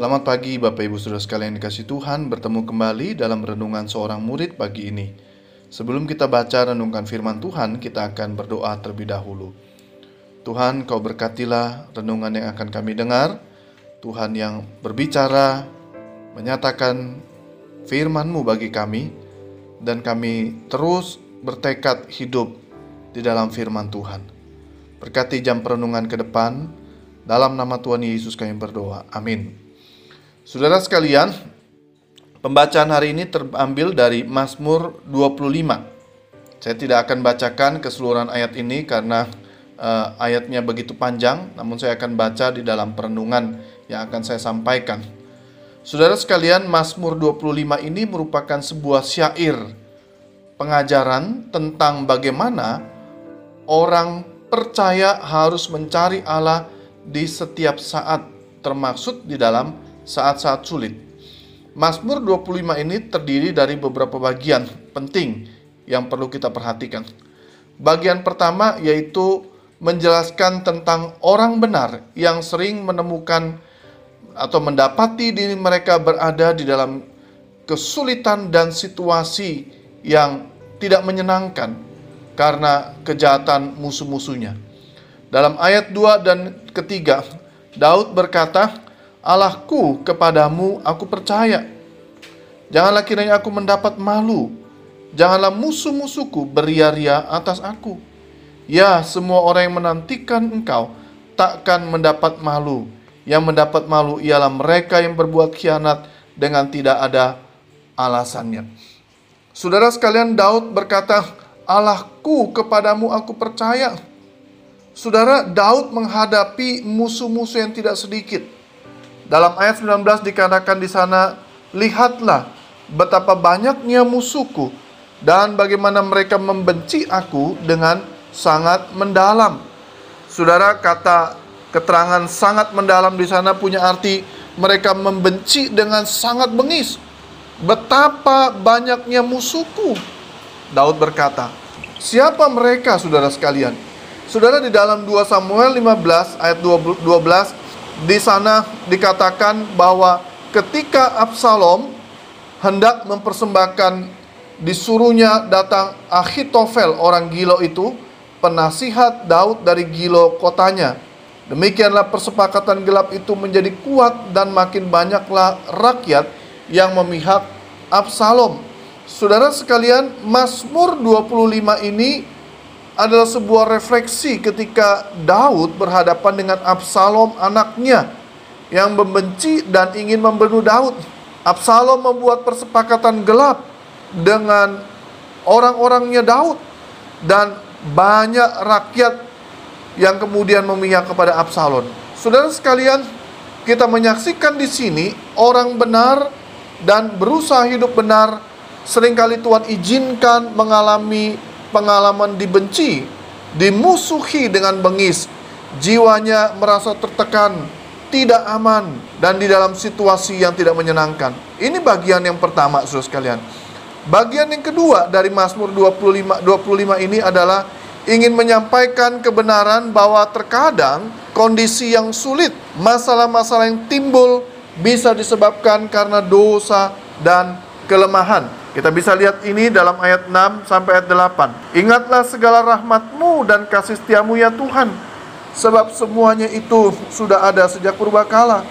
Selamat pagi Bapak Ibu Saudara sekalian dikasih Tuhan. Bertemu kembali dalam renungan seorang murid pagi ini. Sebelum kita baca renungkan firman Tuhan Kita akan berdoa terlebih dahulu. Tuhan kau berkatilah renungan yang akan kami dengar. Tuhan yang berbicara Menyatakan firman-Mu bagi kami. Dan kami terus bertekad hidup di dalam firman Tuhan. Berkati jam perenungan ke depan. Dalam nama Tuhan Yesus kami berdoa. Amin. Saudara sekalian, pembacaan hari ini terambil dari Mazmur 25. Saya tidak akan bacakan keseluruhan ayat ini karena uh, ayatnya begitu panjang, namun saya akan baca di dalam perenungan yang akan saya sampaikan. Saudara sekalian, Mazmur 25 ini merupakan sebuah syair pengajaran tentang bagaimana orang percaya harus mencari Allah di setiap saat, termaksud di dalam saat-saat sulit. Mazmur 25 ini terdiri dari beberapa bagian penting yang perlu kita perhatikan. Bagian pertama yaitu menjelaskan tentang orang benar yang sering menemukan atau mendapati diri mereka berada di dalam kesulitan dan situasi yang tidak menyenangkan karena kejahatan musuh-musuhnya. Dalam ayat 2 dan ketiga, Daud berkata, Allahku kepadamu aku percaya. Janganlah kiranya aku mendapat malu. Janganlah musuh-musuhku beria-ria atas aku. Ya, semua orang yang menantikan engkau takkan mendapat malu. Yang mendapat malu ialah mereka yang berbuat khianat dengan tidak ada alasannya. Saudara sekalian, Daud berkata, Allahku kepadamu aku percaya. Saudara, Daud menghadapi musuh-musuh yang tidak sedikit dalam ayat 19 dikatakan di sana, "Lihatlah betapa banyaknya musuhku dan bagaimana mereka membenci aku dengan sangat mendalam." Saudara, kata keterangan sangat mendalam di sana punya arti mereka membenci dengan sangat bengis. Betapa banyaknya musuhku. Daud berkata, "Siapa mereka, saudara sekalian?" Saudara di dalam 2 Samuel 15 ayat 12 di sana dikatakan bahwa ketika Absalom hendak mempersembahkan disuruhnya datang Ahitofel orang Gilo itu penasihat Daud dari Gilo kotanya. Demikianlah persepakatan gelap itu menjadi kuat dan makin banyaklah rakyat yang memihak Absalom. Saudara sekalian, Mazmur 25 ini adalah sebuah refleksi ketika Daud berhadapan dengan Absalom anaknya yang membenci dan ingin membunuh Daud. Absalom membuat persepakatan gelap dengan orang-orangnya Daud dan banyak rakyat yang kemudian memihak kepada Absalom. Saudara sekalian, kita menyaksikan di sini orang benar dan berusaha hidup benar sering kali Tuhan izinkan mengalami pengalaman dibenci, dimusuhi dengan bengis, jiwanya merasa tertekan, tidak aman, dan di dalam situasi yang tidak menyenangkan. Ini bagian yang pertama, saudara sekalian. Bagian yang kedua dari Mazmur 25, 25 ini adalah ingin menyampaikan kebenaran bahwa terkadang kondisi yang sulit, masalah-masalah yang timbul bisa disebabkan karena dosa dan kelemahan. Kita bisa lihat ini dalam ayat 6 sampai ayat 8. Ingatlah segala rahmatmu dan kasih setiamu ya Tuhan. Sebab semuanya itu sudah ada sejak purbakala.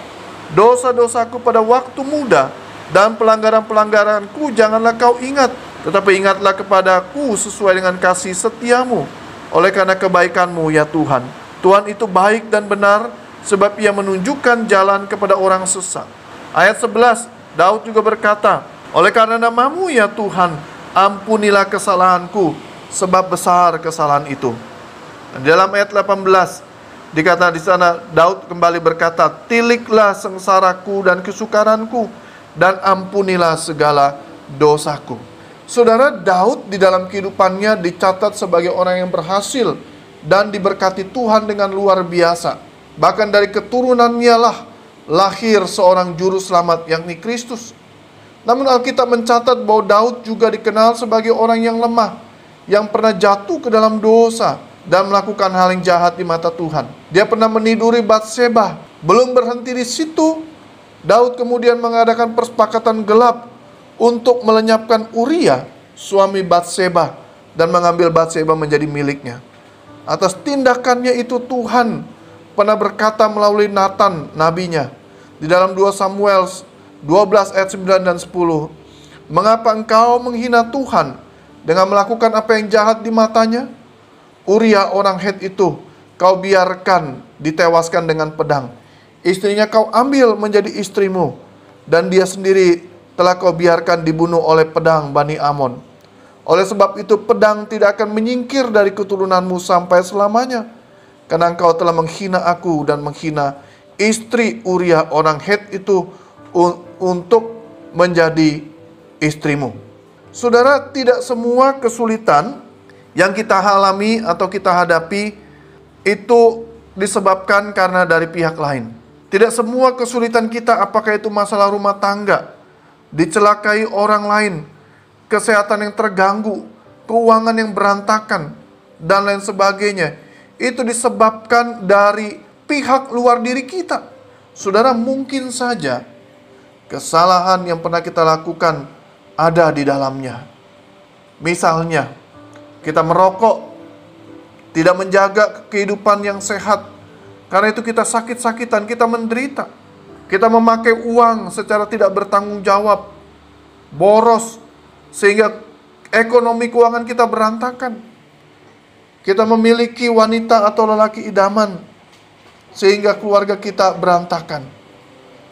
Dosa-dosaku pada waktu muda dan pelanggaran-pelanggaranku janganlah kau ingat. Tetapi ingatlah kepadaku sesuai dengan kasih setiamu. Oleh karena kebaikanmu ya Tuhan. Tuhan itu baik dan benar sebab ia menunjukkan jalan kepada orang sesat. Ayat 11, Daud juga berkata, oleh karena namamu ya Tuhan, ampunilah kesalahanku, sebab besar kesalahan itu. Dalam ayat 18 dikata di sana Daud kembali berkata, "Tiliklah sengsaraku dan kesukaranku dan ampunilah segala dosaku." Saudara Daud di dalam kehidupannya dicatat sebagai orang yang berhasil dan diberkati Tuhan dengan luar biasa. Bahkan dari keturunannya lah lahir seorang juru selamat yakni Kristus. Namun Alkitab mencatat bahwa Daud juga dikenal sebagai orang yang lemah, yang pernah jatuh ke dalam dosa dan melakukan hal yang jahat di mata Tuhan. Dia pernah meniduri Batseba. Belum berhenti di situ, Daud kemudian mengadakan persepakatan gelap untuk melenyapkan Uria, suami Batseba, dan mengambil Batseba menjadi miliknya. Atas tindakannya itu Tuhan pernah berkata melalui Nathan nabinya di dalam 2 Samuel 12 ayat 9 dan 10. Mengapa engkau menghina Tuhan dengan melakukan apa yang jahat di matanya? Uria orang Het itu kau biarkan ditewaskan dengan pedang. Istrinya kau ambil menjadi istrimu dan dia sendiri telah kau biarkan dibunuh oleh pedang Bani Amon. Oleh sebab itu pedang tidak akan menyingkir dari keturunanmu sampai selamanya. Karena engkau telah menghina aku dan menghina istri Uria orang Het itu untuk menjadi istrimu. Saudara, tidak semua kesulitan yang kita alami atau kita hadapi itu disebabkan karena dari pihak lain. Tidak semua kesulitan kita, apakah itu masalah rumah tangga, dicelakai orang lain, kesehatan yang terganggu, keuangan yang berantakan, dan lain sebagainya. Itu disebabkan dari pihak luar diri kita. Saudara, mungkin saja kesalahan yang pernah kita lakukan ada di dalamnya. Misalnya, kita merokok, tidak menjaga kehidupan yang sehat. Karena itu kita sakit-sakitan, kita menderita. Kita memakai uang secara tidak bertanggung jawab, boros, sehingga ekonomi keuangan kita berantakan. Kita memiliki wanita atau lelaki idaman sehingga keluarga kita berantakan.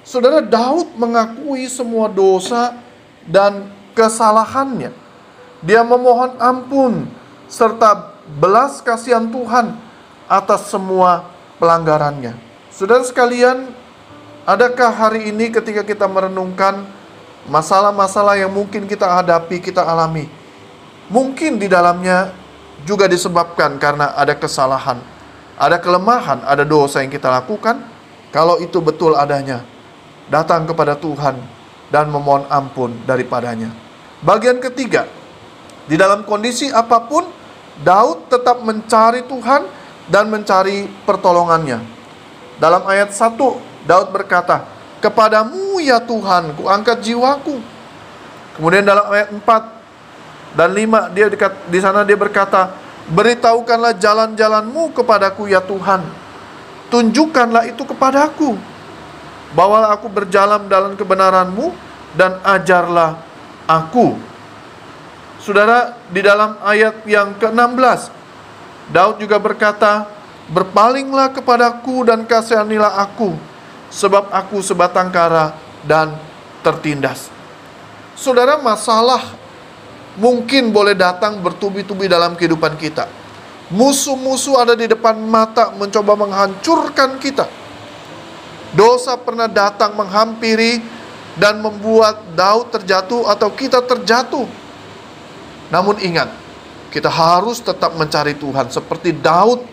Saudara Daud mengakui semua dosa dan kesalahannya. Dia memohon ampun serta belas kasihan Tuhan atas semua pelanggarannya. Saudara sekalian, adakah hari ini ketika kita merenungkan masalah-masalah yang mungkin kita hadapi, kita alami. Mungkin di dalamnya juga disebabkan karena ada kesalahan, ada kelemahan, ada dosa yang kita lakukan. Kalau itu betul adanya, datang kepada Tuhan dan memohon ampun daripadanya. Bagian ketiga, di dalam kondisi apa pun, Daud tetap mencari Tuhan dan mencari pertolongannya. Dalam ayat 1, Daud berkata, Kepadamu ya Tuhan, ku angkat jiwaku. Kemudian dalam ayat 4 dan 5 dia dekat di sana dia berkata, "Beritahukanlah jalan-jalanmu kepadaku ya Tuhan. Tunjukkanlah itu kepadaku. Bawalah aku berjalan dalam kebenaranmu dan ajarlah aku." Saudara, di dalam ayat yang ke-16 Daud juga berkata, "Berpalinglah kepadaku dan kasihanilah aku." sebab aku sebatang kara dan tertindas. Saudara, masalah mungkin boleh datang bertubi-tubi dalam kehidupan kita. Musuh-musuh ada di depan mata mencoba menghancurkan kita. Dosa pernah datang menghampiri dan membuat Daud terjatuh atau kita terjatuh. Namun ingat, kita harus tetap mencari Tuhan seperti Daud.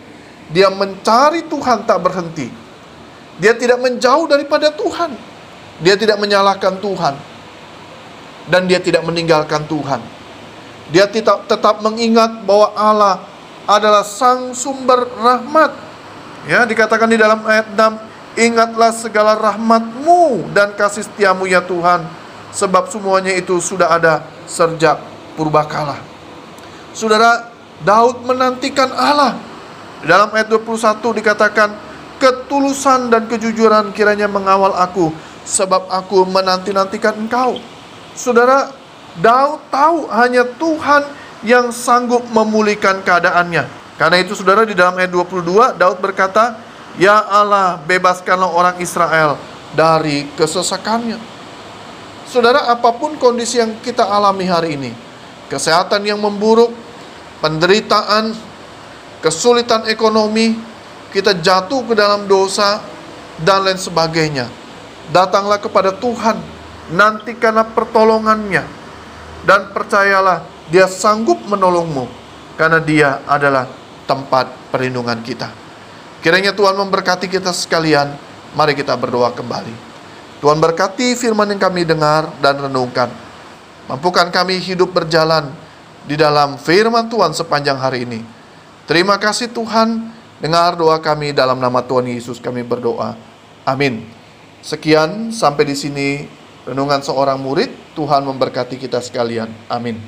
Dia mencari Tuhan tak berhenti dia tidak menjauh daripada Tuhan. Dia tidak menyalahkan Tuhan. Dan dia tidak meninggalkan Tuhan. Dia tetap, tetap mengingat bahwa Allah adalah sang sumber rahmat. Ya, dikatakan di dalam ayat 6, ingatlah segala rahmatmu dan kasih setiamu ya Tuhan, sebab semuanya itu sudah ada sejak purbakala. Saudara, Daud menantikan Allah. Dalam ayat 21 dikatakan, ketulusan dan kejujuran kiranya mengawal aku sebab aku menanti-nantikan engkau. Saudara, Daud tahu hanya Tuhan yang sanggup memulihkan keadaannya. Karena itu saudara di dalam ayat 22 Daud berkata, "Ya Allah, bebaskanlah orang Israel dari kesesakannya." Saudara, apa pun kondisi yang kita alami hari ini, kesehatan yang memburuk, penderitaan, kesulitan ekonomi, kita jatuh ke dalam dosa dan lain sebagainya. Datanglah kepada Tuhan, nantikanlah pertolongannya dan percayalah dia sanggup menolongmu karena dia adalah tempat perlindungan kita. Kiranya Tuhan memberkati kita sekalian. Mari kita berdoa kembali. Tuhan berkati firman yang kami dengar dan renungkan. Mampukan kami hidup berjalan di dalam firman Tuhan sepanjang hari ini. Terima kasih Tuhan. Dengar doa kami dalam nama Tuhan Yesus kami berdoa. Amin. Sekian sampai di sini renungan seorang murid. Tuhan memberkati kita sekalian. Amin.